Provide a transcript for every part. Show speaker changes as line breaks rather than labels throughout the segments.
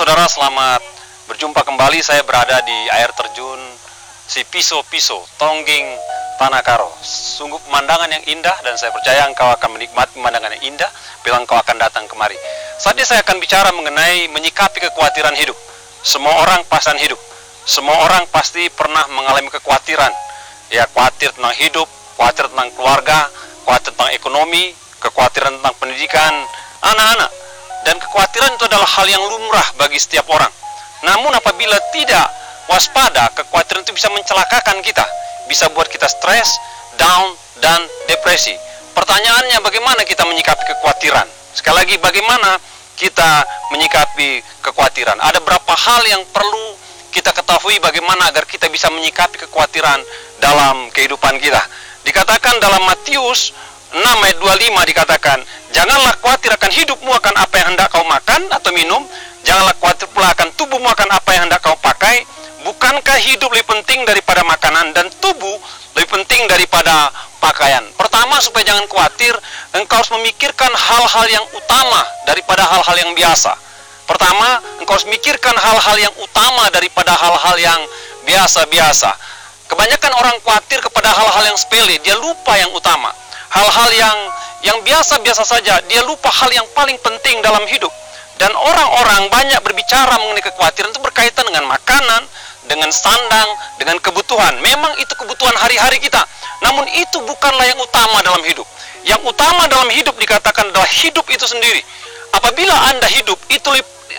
saudara, selamat berjumpa kembali. Saya berada di air terjun si Piso Piso, Tongging, Tanah Karo. Sungguh pemandangan yang indah dan saya percaya engkau akan menikmati pemandangan yang indah bila engkau akan datang kemari. Saat ini saya akan bicara mengenai menyikapi kekhawatiran hidup. Semua orang pasan hidup. Semua orang pasti pernah mengalami kekhawatiran. Ya, khawatir tentang hidup, khawatir tentang keluarga, khawatir tentang ekonomi, kekhawatiran tentang pendidikan anak-anak. Dan kekhawatiran itu adalah hal yang lumrah bagi setiap orang. Namun apabila tidak waspada, kekhawatiran itu bisa mencelakakan kita. Bisa buat kita stres, down, dan depresi. Pertanyaannya bagaimana kita menyikapi kekhawatiran? Sekali lagi bagaimana kita menyikapi kekhawatiran? Ada berapa hal yang perlu kita ketahui bagaimana agar kita bisa menyikapi kekhawatiran dalam kehidupan kita. Dikatakan dalam Matius 6 ayat 25 dikatakan, Janganlah khawatir akan hidupmu akan apa yang hendak kau makan atau minum, janganlah khawatir pula akan tubuhmu akan apa yang hendak kau pakai. Bukankah hidup lebih penting daripada makanan dan tubuh lebih penting daripada pakaian? Pertama, supaya jangan khawatir, engkau harus memikirkan hal-hal yang utama daripada hal-hal yang biasa. Pertama, engkau harus memikirkan hal-hal yang utama daripada hal-hal yang biasa-biasa. Kebanyakan orang khawatir kepada hal-hal yang sepele, dia lupa yang utama hal-hal yang yang biasa-biasa saja, dia lupa hal yang paling penting dalam hidup. Dan orang-orang banyak berbicara mengenai kekhawatiran itu berkaitan dengan makanan, dengan sandang, dengan kebutuhan. Memang itu kebutuhan hari-hari kita. Namun itu bukanlah yang utama dalam hidup. Yang utama dalam hidup dikatakan adalah hidup itu sendiri. Apabila Anda hidup, itu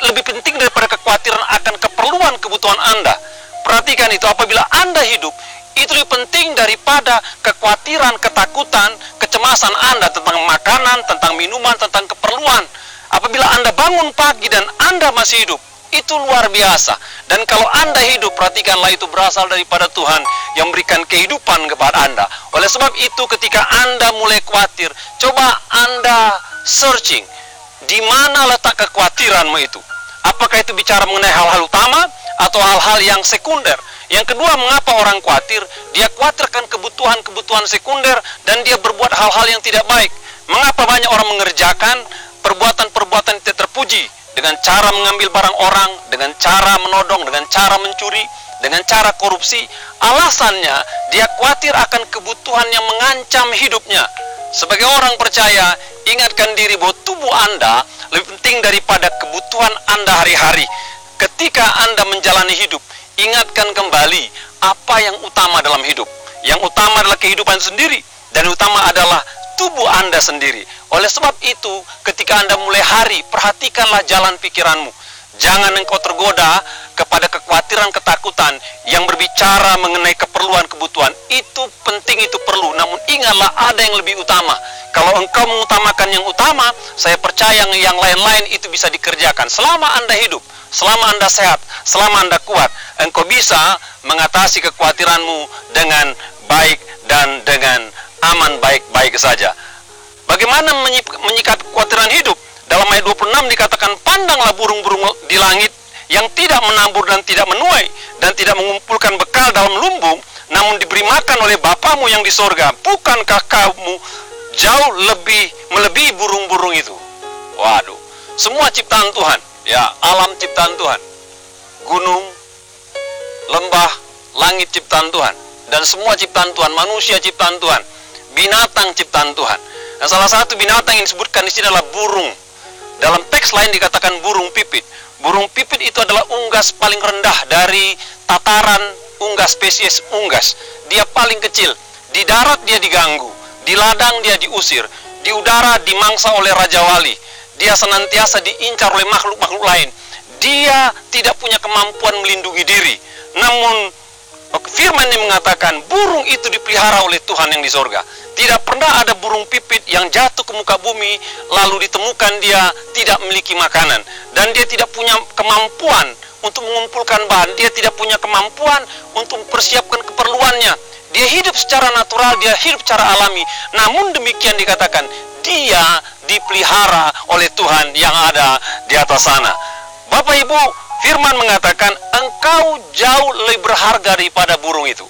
lebih penting daripada kekhawatiran akan keperluan kebutuhan Anda. Perhatikan itu, apabila Anda hidup, itu lebih penting daripada kekhawatiran, ketakutan, kecemasan Anda tentang makanan, tentang minuman, tentang keperluan. Apabila Anda bangun pagi dan Anda masih hidup, itu luar biasa. Dan kalau Anda hidup, perhatikanlah itu berasal daripada Tuhan yang memberikan kehidupan kepada Anda. Oleh sebab itu, ketika Anda mulai khawatir, coba Anda searching, di mana letak kekhawatiranmu itu? Apakah itu bicara mengenai hal-hal utama atau hal-hal yang sekunder? Yang kedua, mengapa orang khawatir? Dia khawatirkan kebutuhan-kebutuhan sekunder dan dia berbuat hal-hal yang tidak baik. Mengapa banyak orang mengerjakan perbuatan-perbuatan tidak terpuji dengan cara mengambil barang orang, dengan cara menodong, dengan cara mencuri, dengan cara korupsi? Alasannya, dia khawatir akan kebutuhan yang mengancam hidupnya. Sebagai orang percaya, ingatkan diri bahwa tubuh Anda lebih penting daripada kebutuhan Anda hari-hari. Ketika Anda menjalani hidup, ingatkan kembali apa yang utama dalam hidup. Yang utama adalah kehidupan sendiri dan utama adalah tubuh Anda sendiri. Oleh sebab itu, ketika Anda mulai hari, perhatikanlah jalan pikiranmu. Jangan engkau tergoda kepada kekhawatiran, ketakutan yang berbicara mengenai keperluan, kebutuhan. Itu penting, itu perlu. Namun ingatlah ada yang lebih utama. Kalau engkau mengutamakan yang utama, saya percaya yang lain-lain itu bisa dikerjakan. Selama Anda hidup, selama Anda sehat, selama Anda kuat, engkau bisa mengatasi kekhawatiranmu dengan baik dan dengan aman baik-baik saja. Bagaimana menyikapi kekhawatiran hidup? Dalam ayat 26 dikatakan, pandanglah burung-burung di langit yang tidak menabur dan tidak menuai dan tidak mengumpulkan bekal dalam lumbung, namun diberi makan oleh Bapamu yang di sorga. Bukankah kamu jauh lebih melebihi burung-burung itu? Waduh, semua ciptaan Tuhan. Ya alam ciptaan Tuhan. Gunung lembah langit ciptaan Tuhan. Dan semua ciptaan Tuhan manusia ciptaan Tuhan binatang ciptaan Tuhan. Dan salah satu binatang yang disebutkan di sini adalah burung dalam teks lain dikatakan burung pipit burung pipit itu adalah unggas paling rendah dari tataran unggas spesies unggas dia paling kecil di darat dia diganggu di ladang dia diusir di udara dimangsa oleh raja wali dia senantiasa diincar oleh makhluk-makhluk lain. Dia tidak punya kemampuan melindungi diri. Namun firman yang mengatakan burung itu dipelihara oleh Tuhan yang di sorga. Tidak pernah ada burung pipit yang jatuh ke muka bumi lalu ditemukan dia tidak memiliki makanan dan dia tidak punya kemampuan untuk mengumpulkan bahan. Dia tidak punya kemampuan untuk mempersiapkan keperluannya. Dia hidup secara natural, dia hidup secara alami. Namun demikian dikatakan, dia dipelihara oleh Tuhan yang ada di atas sana. Bapak Ibu, firman mengatakan engkau jauh lebih berharga daripada burung itu.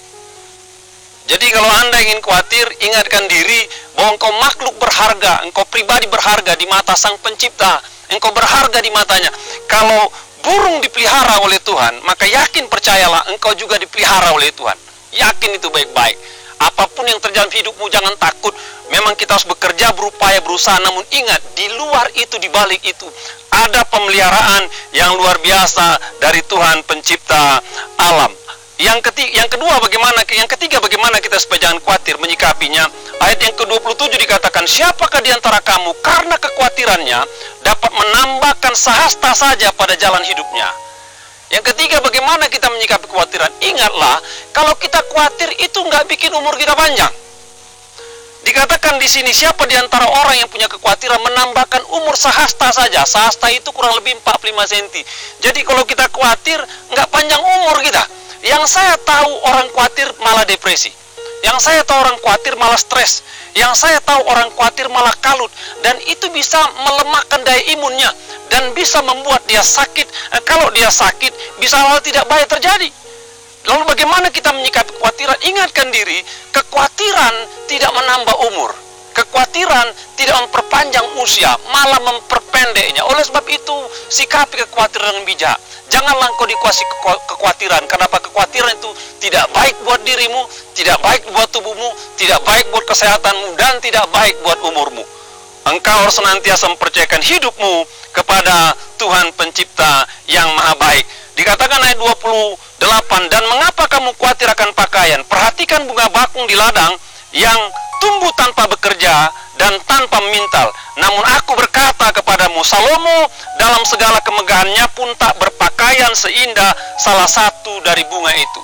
Jadi kalau Anda ingin khawatir, ingatkan diri bahwa engkau makhluk berharga, engkau pribadi berharga di mata Sang Pencipta, engkau berharga di matanya. Kalau burung dipelihara oleh Tuhan, maka yakin percayalah engkau juga dipelihara oleh Tuhan. Yakin itu baik-baik. Apa pun yang terjadi hidupmu jangan takut. Memang kita harus bekerja, berupaya, berusaha. Namun ingat, di luar itu, di balik itu, ada pemeliharaan yang luar biasa dari Tuhan pencipta alam. Yang ketiga, yang kedua bagaimana yang ketiga bagaimana kita supaya jangan khawatir menyikapinya. Ayat yang ke-27 dikatakan, "Siapakah di antara kamu karena kekhawatirannya dapat menambahkan sahasta saja pada jalan hidupnya?" Yang ketiga bagaimana kita menyikapi kekhawatiran? Ingatlah, kalau kita khawatir itu nggak bikin umur kita panjang. Dikatakan di sini siapa di antara orang yang punya kekhawatiran menambahkan umur sahasta saja. Sahasta itu kurang lebih 45 cm. Jadi kalau kita khawatir nggak panjang umur kita. Yang saya tahu orang khawatir malah depresi. Yang saya tahu orang khawatir malah stres. Yang saya tahu orang khawatir malah kalut. Dan itu bisa melemahkan daya imunnya. Dan bisa membuat dia sakit. Eh, kalau dia sakit, bisa hal tidak baik terjadi. Lalu bagaimana kita menyikapi kekhawatiran? Ingatkan diri, kekhawatiran tidak menambah umur. Kekhawatiran tidak memperpanjang usia, malah memperpendeknya. Oleh sebab itu, sikapi kekhawatiran dengan bijak. Janganlah engkau dikuasai kekhawatiran. Kenapa kekhawatiran itu tidak baik buat dirimu, tidak baik buat tubuhmu, tidak baik buat kesehatanmu, dan tidak baik buat umurmu. Engkau harus senantiasa mempercayakan hidupmu kepada Tuhan pencipta yang maha baik. Dikatakan ayat 28, dan mengapa kamu khawatir akan pakaian? Perhatikan bunga bakung di ladang yang tumbuh tanpa bekerja dan tanpa memintal. Namun aku berkata kepadamu, Salomo dalam segala kemegahannya pun tak berpakaian seindah salah satu dari bunga itu.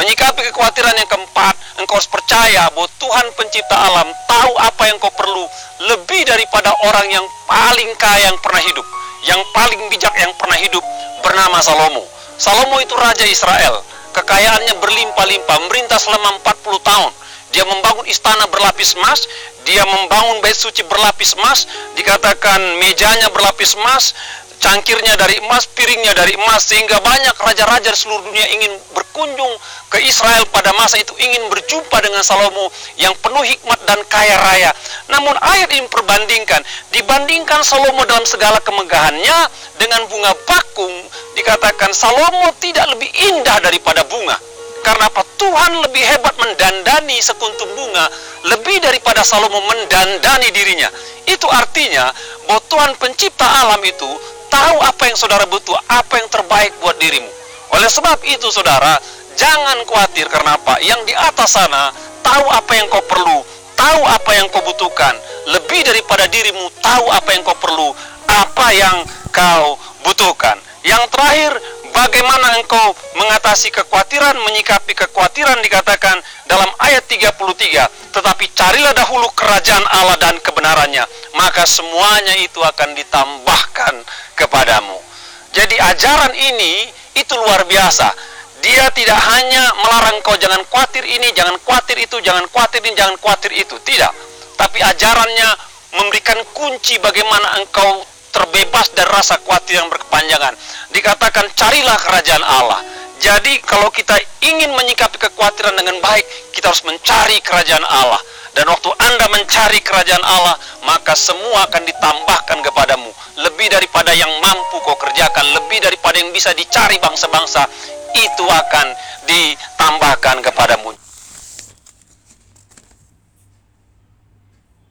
Menyikapi kekhawatiran yang keempat, engkau harus percaya bahwa Tuhan pencipta alam tahu apa yang kau perlu lebih daripada orang yang paling kaya yang pernah hidup, yang paling bijak yang pernah hidup bernama Salomo. Salomo itu raja Israel, kekayaannya berlimpah-limpah, merintah selama 40 tahun dia membangun istana berlapis emas, dia membangun bait suci berlapis emas, dikatakan mejanya berlapis emas, cangkirnya dari emas, piringnya dari emas, sehingga banyak raja-raja seluruh dunia ingin berkunjung ke Israel pada masa itu, ingin berjumpa dengan Salomo yang penuh hikmat dan kaya raya. Namun ayat ini perbandingkan, dibandingkan Salomo dalam segala kemegahannya dengan bunga bakung, dikatakan Salomo tidak lebih indah daripada bunga. Karena apa? Tuhan lebih hebat mendandani sekuntum bunga lebih daripada Salomo mendandani dirinya. Itu artinya bahwa Tuhan pencipta alam itu tahu apa yang saudara butuh, apa yang terbaik buat dirimu. Oleh sebab itu saudara, jangan khawatir karena apa? Yang di atas sana tahu apa yang kau perlu, tahu apa yang kau butuhkan. Lebih daripada dirimu tahu apa yang kau perlu, apa yang kau butuhkan. Yang terakhir, bagaimana engkau mengatasi kekhawatiran, menyikapi kekhawatiran dikatakan dalam ayat 33, tetapi carilah dahulu kerajaan Allah dan kebenarannya, maka semuanya itu akan ditambahkan kepadamu. Jadi ajaran ini itu luar biasa. Dia tidak hanya melarang kau jangan khawatir ini, jangan khawatir itu, jangan khawatir ini, jangan khawatir itu. Tidak. Tapi ajarannya memberikan kunci bagaimana engkau terbebas dari rasa khawatir yang berkepanjangan. Dikatakan carilah kerajaan Allah. Jadi kalau kita ingin menyikapi kekhawatiran dengan baik, kita harus mencari kerajaan Allah. Dan waktu Anda mencari kerajaan Allah, maka semua akan ditambahkan kepadamu. Lebih daripada yang mampu kau kerjakan, lebih daripada yang bisa dicari bangsa-bangsa, itu akan ditambahkan kepadamu.